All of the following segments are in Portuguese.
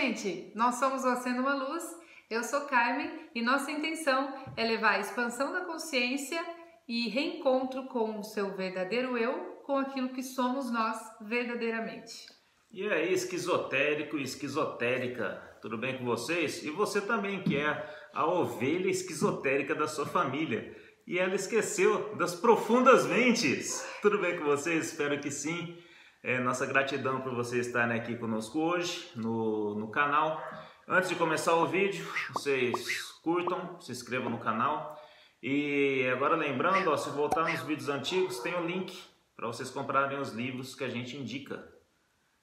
gente! Nós somos o Acendo uma Luz, eu sou Carmen e nossa intenção é levar a expansão da consciência e reencontro com o seu verdadeiro eu, com aquilo que somos nós verdadeiramente. E aí, esquizotérico e esquizotérica, tudo bem com vocês? E você também que é a ovelha esquizotérica da sua família. E ela esqueceu das profundas mentes. Tudo bem com vocês? Espero que sim. É, nossa gratidão por você estar aqui conosco hoje no, no canal. Antes de começar o vídeo, vocês curtam, se inscrevam no canal. E agora lembrando, ó, se voltar nos vídeos antigos, tem o link para vocês comprarem os livros que a gente indica.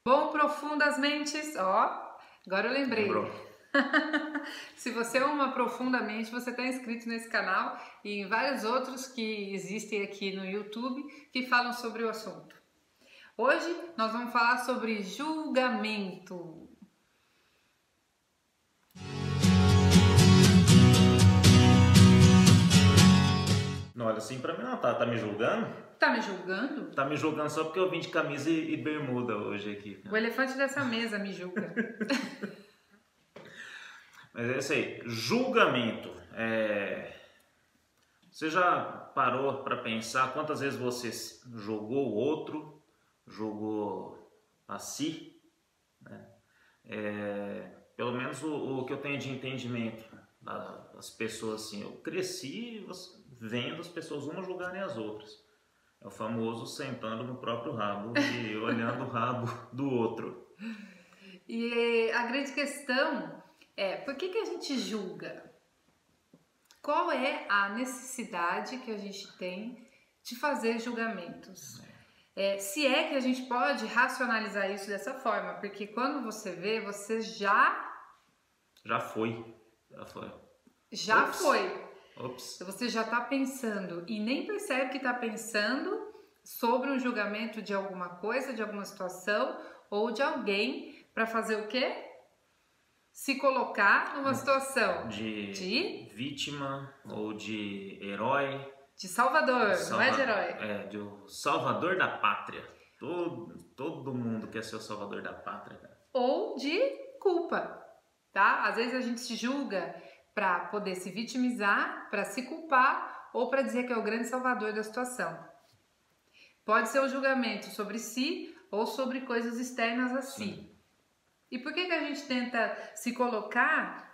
Bom, profundas mentes, ó, agora eu lembrei. Lembrou. se você ama profundamente, você está inscrito nesse canal e em vários outros que existem aqui no YouTube que falam sobre o assunto. Hoje nós vamos falar sobre julgamento. Não olha assim pra mim, não. Tá, tá me julgando? Tá me julgando? Tá me julgando só porque eu vim de camisa e, e bermuda hoje aqui. O elefante dessa mesa me julga. Mas é isso aí. Julgamento. É... Você já parou para pensar quantas vezes você julgou o outro jogou a si, né? é, pelo menos o, o, que eu tenho de entendimento das pessoas assim, eu cresci vendo as pessoas umas julgarem as outras. É o famoso sentando no próprio rabo e olhando o rabo do outro. E a grande questão é, por que, que a gente julga? Qual é a necessidade que a gente tem de fazer julgamentos? É, se é que a gente pode racionalizar isso dessa forma, porque quando você vê, você já. Já foi. Já foi. Já Ops. foi. Ops. Você já está pensando e nem percebe que está pensando sobre um julgamento de alguma coisa, de alguma situação ou de alguém para fazer o quê? Se colocar numa situação de, de vítima ou de herói de Salvador, Salva... não é de herói. É, de o Salvador da Pátria. Todo, todo mundo quer ser o Salvador da Pátria, cara. Ou de culpa, tá? Às vezes a gente se julga para poder se vitimizar, para se culpar ou para dizer que é o grande salvador da situação. Pode ser um julgamento sobre si ou sobre coisas externas a si. Sim. E por que, que a gente tenta se colocar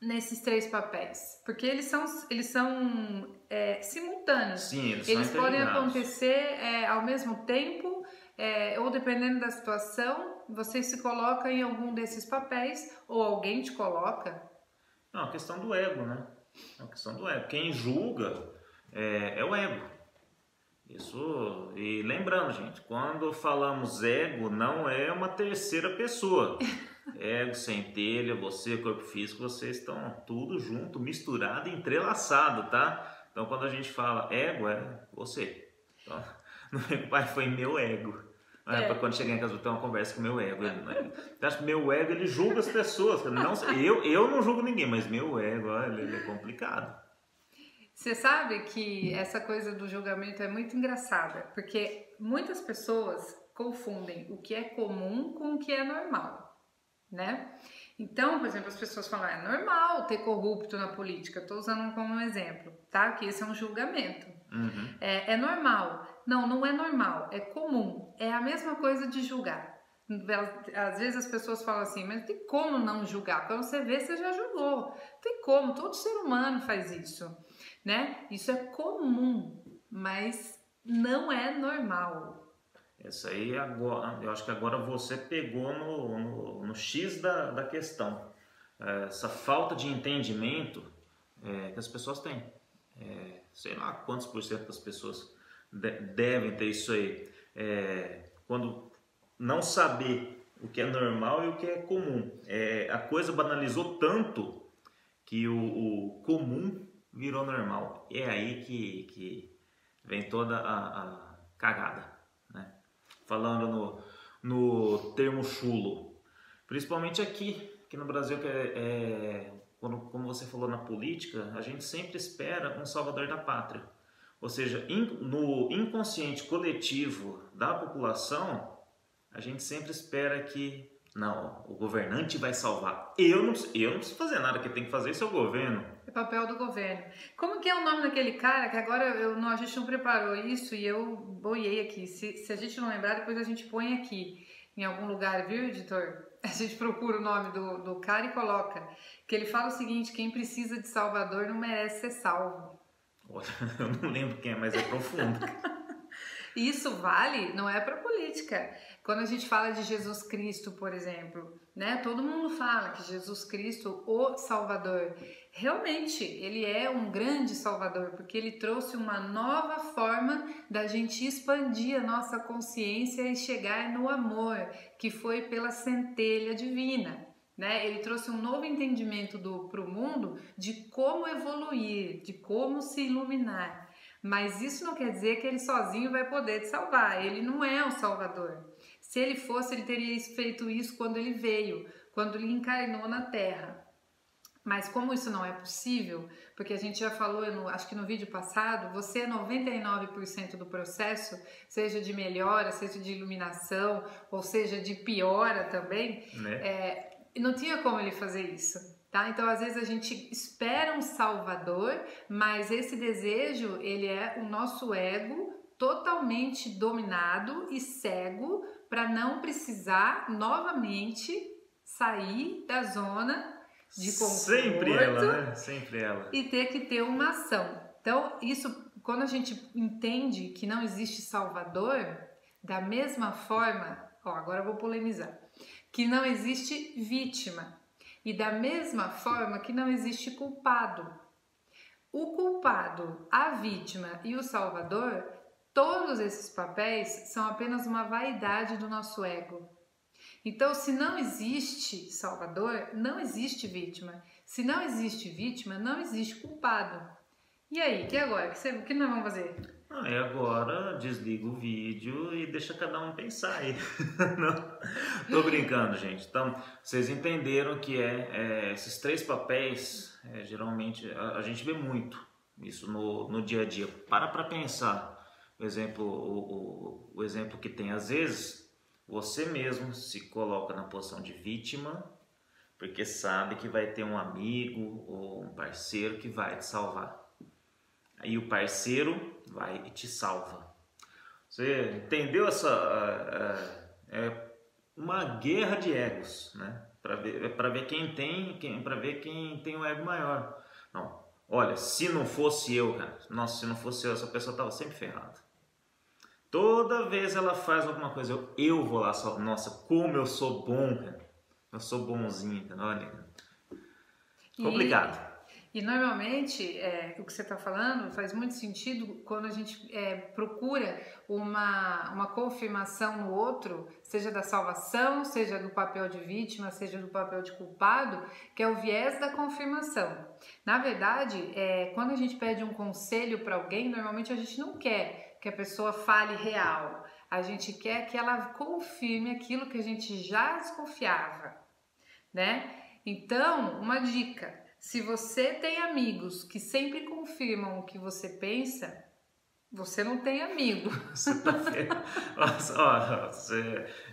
nesses três papéis? Porque eles são, eles são é, simultâneos. Sim, eles, eles podem acontecer é, ao mesmo tempo, é, ou dependendo da situação, você se coloca em algum desses papéis, ou alguém te coloca. Não, a questão do ego, né? A questão do ego. Quem julga é, é o ego. Isso, e lembrando, gente, quando falamos ego, não é uma terceira pessoa. Ego, centelha, você, corpo físico, vocês estão tudo junto, misturado, entrelaçado, tá? Então quando a gente fala ego, é você. Então, não é pai, foi meu ego. É. Para quando chegar em casa eu ter uma conversa com meu ego. Ele, eu acho que meu ego ele julga as pessoas. Não, eu, eu não julgo ninguém, mas meu ego, olha, ele é complicado. Você sabe que essa coisa do julgamento é muito engraçada, porque muitas pessoas confundem o que é comum com o que é normal né? Então, por exemplo, as pessoas falam, é normal ter corrupto na política, estou usando como um exemplo, tá? Que esse é um julgamento. Uhum. É, é normal. Não, não é normal, é comum. É a mesma coisa de julgar. Às vezes as pessoas falam assim, mas tem como não julgar? Quando você vê, você já julgou. Tem como, todo ser humano faz isso, né? Isso é comum, mas não é normal. Essa aí agora, eu acho que agora você pegou no, no, no X da, da questão. É, essa falta de entendimento é, que as pessoas têm. É, sei lá quantos por cento das pessoas de, devem ter isso aí. É, quando não saber o que é normal e o que é comum. É, a coisa banalizou tanto que o, o, comum virou normal. É aí que, que vem toda a, a cagada falando no, no termo chulo. Principalmente aqui, aqui no Brasil, que é, é quando, como você falou na política, a gente sempre espera um salvador da pátria. Ou seja, in, no inconsciente coletivo da população, a gente sempre espera que Não, o governante vai salvar. Eu não, eu não preciso fazer nada, quem tem que fazer isso é o governo. É papel do governo. Como que é o nome daquele cara que agora eu, não, a gente não preparou isso e eu boiei aqui. Se, se a gente não lembrar, depois a gente põe aqui em algum lugar, viu, editor? A gente procura o nome do, do cara e coloca. Que ele fala o seguinte: quem precisa de Salvador não merece ser salvo. Eu não lembro quem é, mas é profundo. Isso vale, não é para política. Quando a gente fala de Jesus Cristo, por exemplo, né? Todo mundo fala que Jesus Cristo, o Salvador, realmente ele é um grande Salvador, porque ele trouxe uma nova forma da gente expandir a nossa consciência e chegar no amor, que foi pela centelha divina. Né? Ele trouxe um novo entendimento para o mundo de como evoluir, de como se iluminar. Mas isso não quer dizer que ele sozinho vai poder te salvar. Ele não é o Salvador. Se ele fosse, ele teria feito isso quando ele veio, quando ele encarnou na Terra. Mas como isso não é possível, porque a gente já falou, no, acho que no vídeo passado, você é 99% do processo, seja de melhora, seja de iluminação, ou seja de piora também, né? é, não tinha como ele fazer isso. Tá? Então, às vezes a gente espera um salvador, mas esse desejo, ele é o nosso ego totalmente dominado e cego para não precisar novamente sair da zona de conforto. Sempre ela, né? Sempre ela. E ter que ter uma ação. Então, isso, quando a gente entende que não existe salvador, da mesma forma, ó, agora eu vou polemizar, que não existe vítima. E da mesma forma que não existe culpado. O culpado, a vítima e o salvador Todos esses papéis são apenas uma vaidade do nosso ego. Então, se não existe salvador, não existe vítima. Se não existe vítima, não existe culpado. E aí, que agora? Que, você, que nós vamos fazer? Ah, e agora desliga o vídeo e deixa cada um pensar aí. Não, tô brincando, gente. Então, vocês entenderam que é, é esses três papéis, é, geralmente, a, a, gente vê muito isso no, no dia a dia. Para para pensar o exemplo, o, o, o exemplo que tem às vezes, você mesmo se coloca na posição de vítima, porque sabe que vai ter um amigo ou um parceiro que vai te salvar. Aí o parceiro vai e te salva. Você entendeu essa é, é uma guerra de egos, né? Para ver, para ver quem tem, quem, para ver quem tem o ego maior. Não, olha, se não fosse eu, cara, nossa, se não fosse eu, essa pessoa tava sempre ferrada. Toda vez ela faz alguma coisa, eu, eu vou lá, só, nossa, como eu sou bom, cara. Eu sou bonzinho, cara. olha. Complicado. E, e normalmente, é, o que você está falando faz muito sentido quando a gente é, procura uma, uma confirmação no outro, seja da salvação, seja do papel de vítima, seja do papel de culpado, que é o viés da confirmação. Na verdade, é, quando a gente pede um conselho para alguém, normalmente a gente não quer que a pessoa fale real. A gente quer que ela confirme aquilo que a gente já desconfiava, né? Então, uma dica: se você tem amigos que sempre confirmam o que você pensa, você não tem amigo. Você tá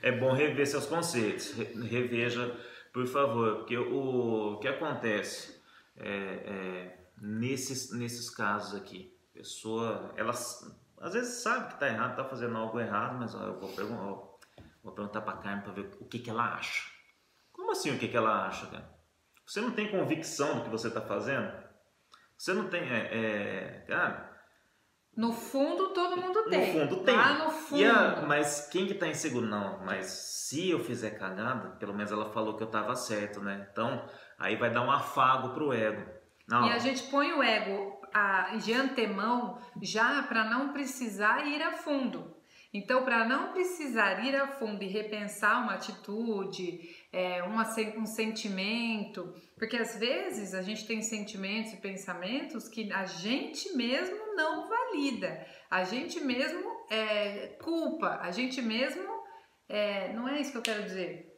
é bom rever seus conceitos. Reveja, por favor, porque o, o que acontece é, é, nesses, nesses casos aqui, pessoa, elas às vezes sabe que está errado, está fazendo algo errado, mas ó, eu vou perguntar, vou perguntar para a Carmen para ver o que, que ela acha. Como assim o que, que ela acha, cara? Você não tem convicção do que você está fazendo? Você não tem. É, é, cara, no fundo todo mundo tem. No fundo tem. Lá no fundo. A, mas quem que tá inseguro? Não, mas se eu fizer cagada, pelo menos ela falou que eu tava certo, né? Então, aí vai dar um afago pro ego. Não. E a gente põe o ego a, de antemão já para não precisar ir a fundo. Então, para não precisar ir a fundo e repensar uma atitude, é, uma, um sentimento, porque às vezes a gente tem sentimentos e pensamentos que a gente mesmo não valida, a gente mesmo é, culpa, a gente mesmo. É, não é isso que eu quero dizer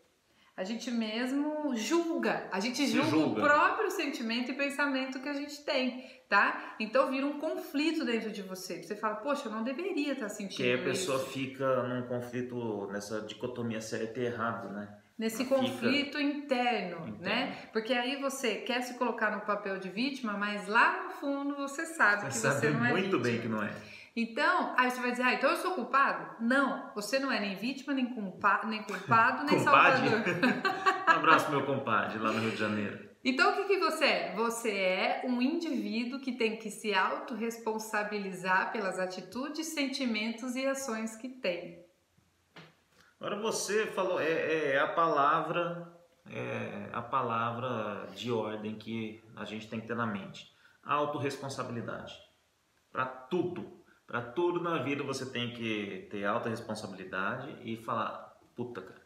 a gente mesmo julga, a gente julga, julga, o próprio sentimento e pensamento que a gente tem, tá? Então vira um conflito dentro de você. Você fala, poxa, eu não deveria estar sentindo isso. Que a pessoa fica num conflito, nessa dicotomia certo e errado, né? nesse Fica- conflito interno, Interno. né? Porque aí você quer se colocar no papel de vítima, mas lá no fundo você sabe que Você você sabe não é muito vítima. bem que não é. Então, aí você vai dizer, ah, então eu sou culpado? Não, você não é nem vítima, nem, culpa, nem culpado, nem Compadre? salvador. Um abraço, meu compadre, lá no Rio de Janeiro. Então, o que, que você é? Você é um indivíduo que tem que se autorresponsabilizar pelas atitudes, sentimentos e ações que tem. Agora você falou, é, é a palavra, é a palavra de ordem que a gente tem que ter na mente. Autoresponsabilidade. Para tudo. Para tudo na vida você tem que ter autorresponsabilidade e falar, puta cara,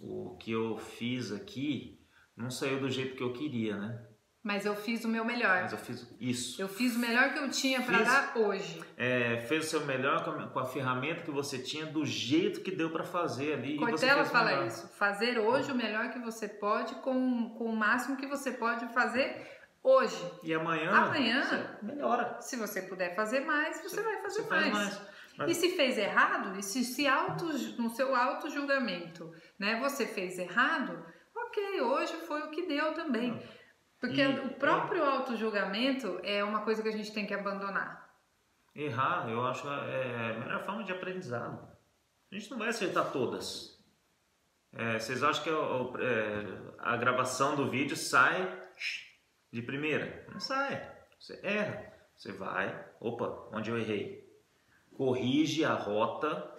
o que eu fiz aqui não saiu do jeito que eu queria, né? Mas eu fiz o meu melhor. Mas eu fiz isso. Eu fiz o melhor que eu tinha para dar hoje. É, fez o seu melhor com a, com a ferramenta que você tinha, do jeito que deu para fazer ali. Cortella fala melhor. isso. Fazer hoje o melhor que você pode com, com o máximo que você pode fazer hoje. E amanhã, Amanhã? melhora. Se você puder fazer mais, você vai fazer Você faz mais. mais. Mas- E se fez errado, e se, se auto, no seu auto-julgamento, né, você fez errado, ok, hoje foi o que deu também. Porque E- o próprio auto-julgamento é uma coisa que a gente tem que abandonar. Errar, eu acho é a melhor forma de aprendizado. A gente não vai acertar todas. É, vocês acham que o- o- é, a gravação do vídeo sai de primeira? Não sai. Você erra. Você vai, opa, onde eu errei? Corrige a rota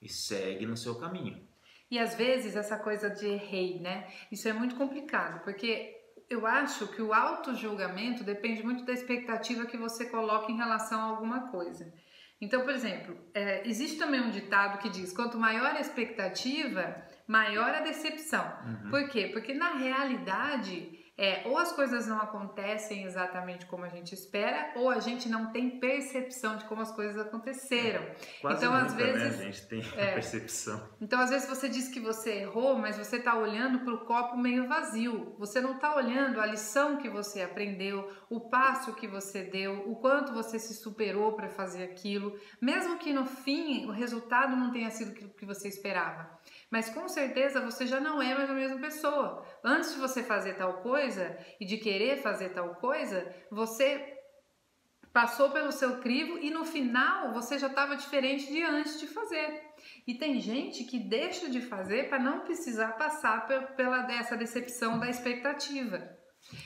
e segue no seu caminho. E às vezes essa coisa de errei, né? Isso é muito complicado, porque eu acho que o auto-julgamento depende muito da expectativa que você coloca em relação a alguma coisa. Então, por exemplo, é, existe também um ditado que diz: quanto maior a expectativa, maior a decepção. Por quê? Porque na realidade, é, ou as coisas não acontecem exatamente como a gente espera, ou a gente não tem percepção de como as coisas aconteceram. Quase Então, às vezes- né, a gente tem é. a percepção. Então, às vezes você diz que você errou, mas você está olhando para o copo meio vazio. Você não está olhando a lição que você aprendeu, o passo que você deu, o quanto você se superou para fazer aquilo, mesmo que no fim o resultado não tenha sido aquilo que você esperava. Mas com certeza você já não é mais a mesma pessoa. Antes de você fazer tal coisa e de querer fazer tal coisa, você passou pelo seu crivo e no final você já estava diferente de antes de fazer. E tem gente que deixa de fazer para não precisar passar pe- pela dessa decepção da expectativa.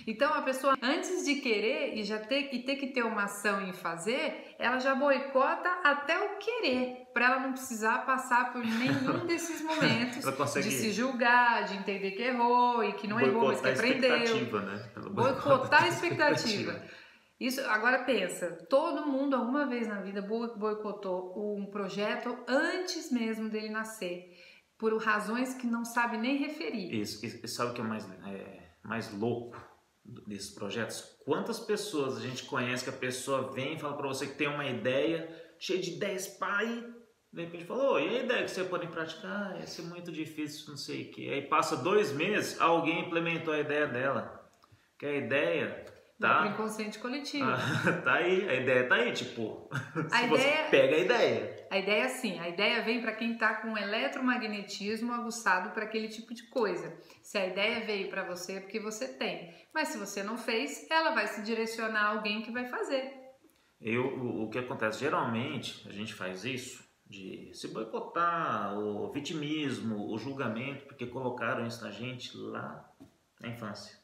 Então a pessoa antes de querer e já ter e ter que ter uma ação em fazer, ela já boicota até o querer, para ela não precisar passar por nenhum desses momentos de se julgar, de entender que errou e que não errou, mas que boicotar a aprendeu. expectativa, né? Boicotar a expectativa. Isso, agora pensa, todo mundo alguma vez na vida boi- boicotou um projeto antes mesmo dele nascer, por razões que não sabe nem referir. Isso, sabe o que é mais, é, mais louco desses projetos? Quantas pessoas a gente conhece que a pessoa vem e fala pra você que tem uma ideia cheia de ideias e de repente falou, e a ideia que você pode praticar? Ah, ia ser muito difícil, não sei o que. Aí passa dois meses, alguém implementou a ideia dela. Que a ideia tá, inconsciente coletivo. ah, tá aí, a ideia tá aí, tipo, A se você ideia- pega a ideia. A ideia é assim, a ideia vem para quem está com eletromagnetismo aguçado para aquele tipo de coisa. Se a ideia veio para você é porque você tem, mas se você não fez, ela vai se direcionar a alguém que vai fazer. Eu, o, o que acontece? Geralmente a gente faz isso de se boicotar, o vitimismo, o julgamento, porque colocaram isso na gente lá na infância.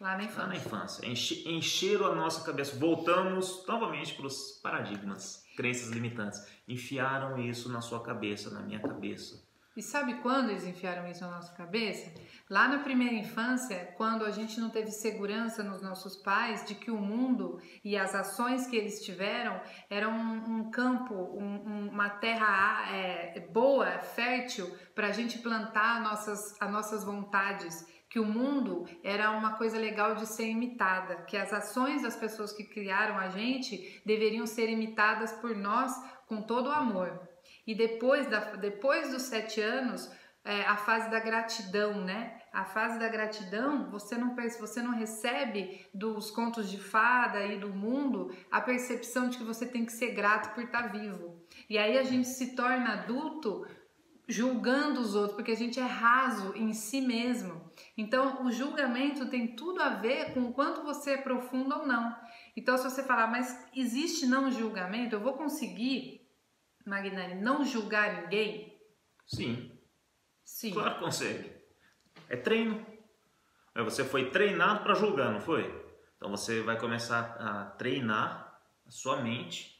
Lá na Lá na infância. infância. Enche, encheram a nossa cabeça. Voltamos novamente para os paradigmas, crenças limitantes. Enfiaram isso na sua cabeça, na minha cabeça. E sabe quando eles enfiaram isso na nossa cabeça? Lá na primeira infância, quando a gente não teve segurança nos nossos pais de que o mundo e as ações que eles tiveram eram um, campo, um- uma terra é, boa, fértil, para a gente plantar nossas, as nossas vontades. Que o mundo era uma coisa legal de ser imitada, que as ações das pessoas que criaram a gente deveriam ser imitadas por nós com todo o amor. E depois, da, depois dos sete anos, é, a fase da gratidão, né? A fase da gratidão, você não, você não recebe dos contos de fada e do mundo a percepção de que você tem que ser grato por estar vivo. E aí a gente se torna adulto julgando os outros, porque a gente é raso em si mesmo. Então, o julgamento tem tudo a ver com o quanto você é profundo ou não. Então, se você falar, mas existe não julgamento, eu vou conseguir, Magnani, não julgar ninguém? Sim. Sim. Claro que consegue. É treino. Você foi treinado para julgar, não foi? Então você vai começar a treinar a sua mente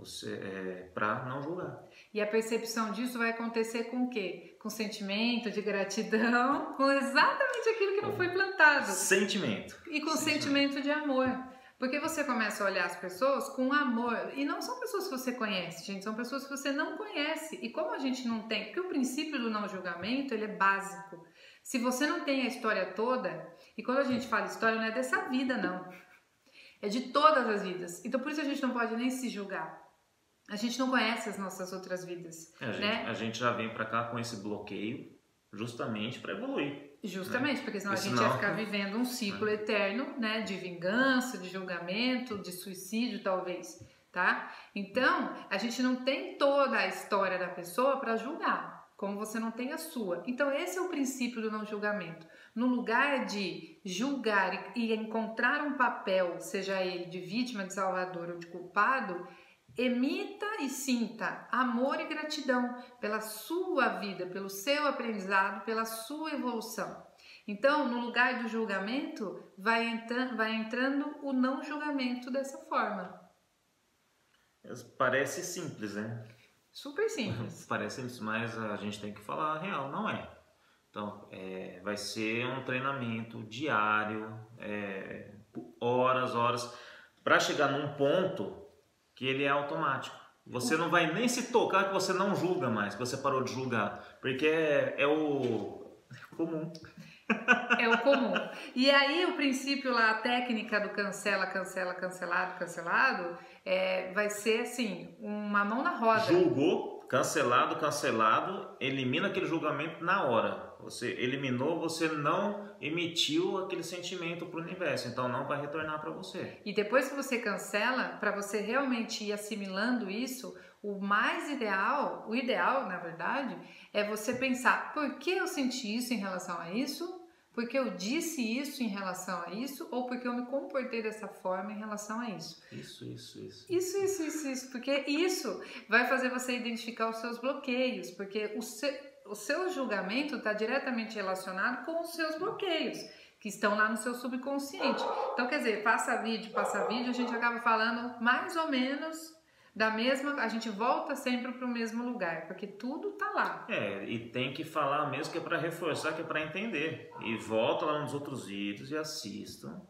você é, para não julgar. E a percepção disso vai acontecer com o quê? Com sentimento de gratidão, com exatamente aquilo que não foi plantado. Sentimento. E com sentimento, sentimento de amor. Porque você começa a olhar as pessoas com amor. E não são pessoas que você conhece, gente, são pessoas que você não conhece. E como a gente não tem, porque o princípio do não julgamento, ele é básico. Se você não tem a história toda, e quando a gente fala história, não é dessa vida, não. É de todas as vidas. Então por isso a gente não pode nem se julgar. A gente não conhece as nossas outras vidas. É, a, gente, né? a gente já vem para cá com esse bloqueio justamente para evoluir. Justamente, né? porque senão a gente ia ficar vivendo um ciclo é. eterno, né, de vingança, de julgamento, de suicídio, talvez, tá? Então, a gente não tem toda a história da pessoa para julgar, como você não tem a sua. Então, esse é o princípio do não julgamento. No lugar de julgar e encontrar um papel, seja ele de vítima, de salvador ou de culpado, Emita e sinta amor e gratidão pela sua vida, pelo seu aprendizado, pela sua evolução. Então, no lugar do julgamento, vai, entrando, vai entrando o não julgamento dessa forma. Parece simples, né? Super simples. Parece simples, mas a gente tem que falar a real, não é. Então, é, vai ser um treinamento diário, é, horas, horas, para chegar num ponto que ele é automático. Você não vai nem se tocar que você não julga mais, que você parou de julgar, porque é, é o comum. É o comum. E aí o princípio lá, a técnica do cancela, cancela, cancelado, cancelado, é, vai ser assim, uma mão na roda. Julgou, cancelado, cancelado, elimina aquele julgamento na hora. Você eliminou, você não emitiu aquele sentimento para o universo, então não vai retornar para você. E depois que você cancela, para você realmente ir assimilando isso, o mais ideal, o ideal, na verdade, é você pensar: por que eu senti isso em relação a isso? Porque eu disse isso em relação a isso ou porque eu me comportei dessa forma em relação a isso? Isso, isso, isso. Isso, isso, isso, isso. Porque isso vai fazer você identificar os seus bloqueios, porque o seu, o seu julgamento está diretamente relacionado com os seus bloqueios que estão lá no seu subconsciente. Então, quer dizer, passa vídeo, passa vídeo, a gente acaba falando mais ou menos da mesma, a gente volta sempre para o mesmo lugar, porque tudo tá lá. É, e tem que falar mesmo que é para reforçar, que é para entender. E volta lá nos outros vídeos e assistam.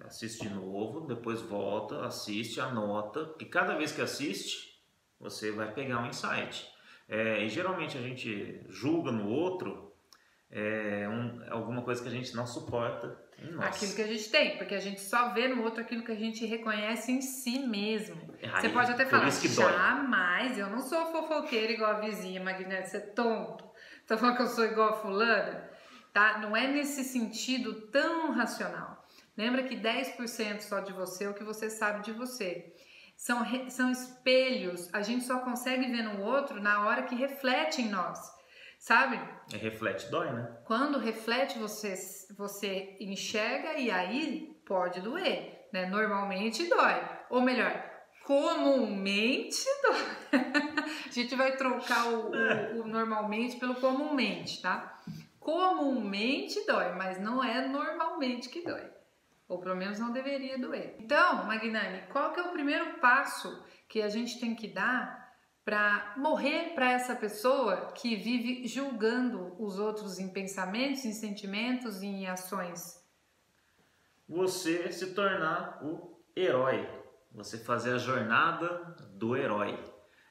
Assiste de novo, depois volta, assiste, anota, e cada vez que assiste, você vai pegar um insight. É, e geralmente a gente julga no outro é, um, alguma coisa que a gente não suporta Aquilo que a gente tem, porque a gente só vê no outro aquilo que a gente reconhece em si mesmo. Aí, você pode até falar, jamais, eu não sou fofoqueira igual a vizinha, Magneto, você é tonto. Tá falando que eu sou igual a fulana? Tá? Não é nesse sentido tão racional. Lembra que 10% só de você é o que você sabe de você. São, são espelhos, a gente só consegue ver no outro na hora que reflete em nós sabe? É, reflete dói, né? Quando reflete você você enxerga e aí pode doer, né? Normalmente dói, ou melhor, comumente dói. A gente vai trocar o, o, o normalmente pelo comumente, tá? Comumente dói, mas não é normalmente que dói. Ou pelo menos não deveria doer. Então, Magnani, qual que é o primeiro passo que a gente tem que dar para morrer para essa pessoa que vive julgando os outros em pensamentos, em sentimentos e em ações? Você se tornar o herói, você fazer a jornada do herói,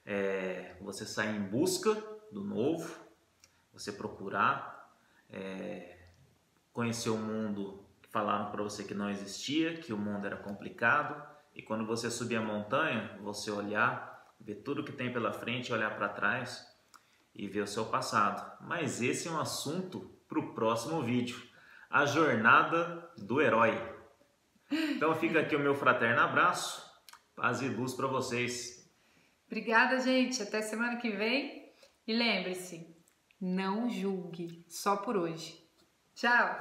é, você sair em busca do novo, você procurar é, conhecer o mundo falaram para você que não existia, que o mundo era complicado, e quando você subir a montanha, você olhar ver tudo que tem pela frente, olhar para trás e ver o seu passado. Mas esse é um assunto para o próximo vídeo, a jornada do herói. Então fica aqui o meu fraterno abraço, paz e luz para vocês. Obrigada, gente. Até semana que vem. E lembre-se, não julgue só por hoje. Tchau!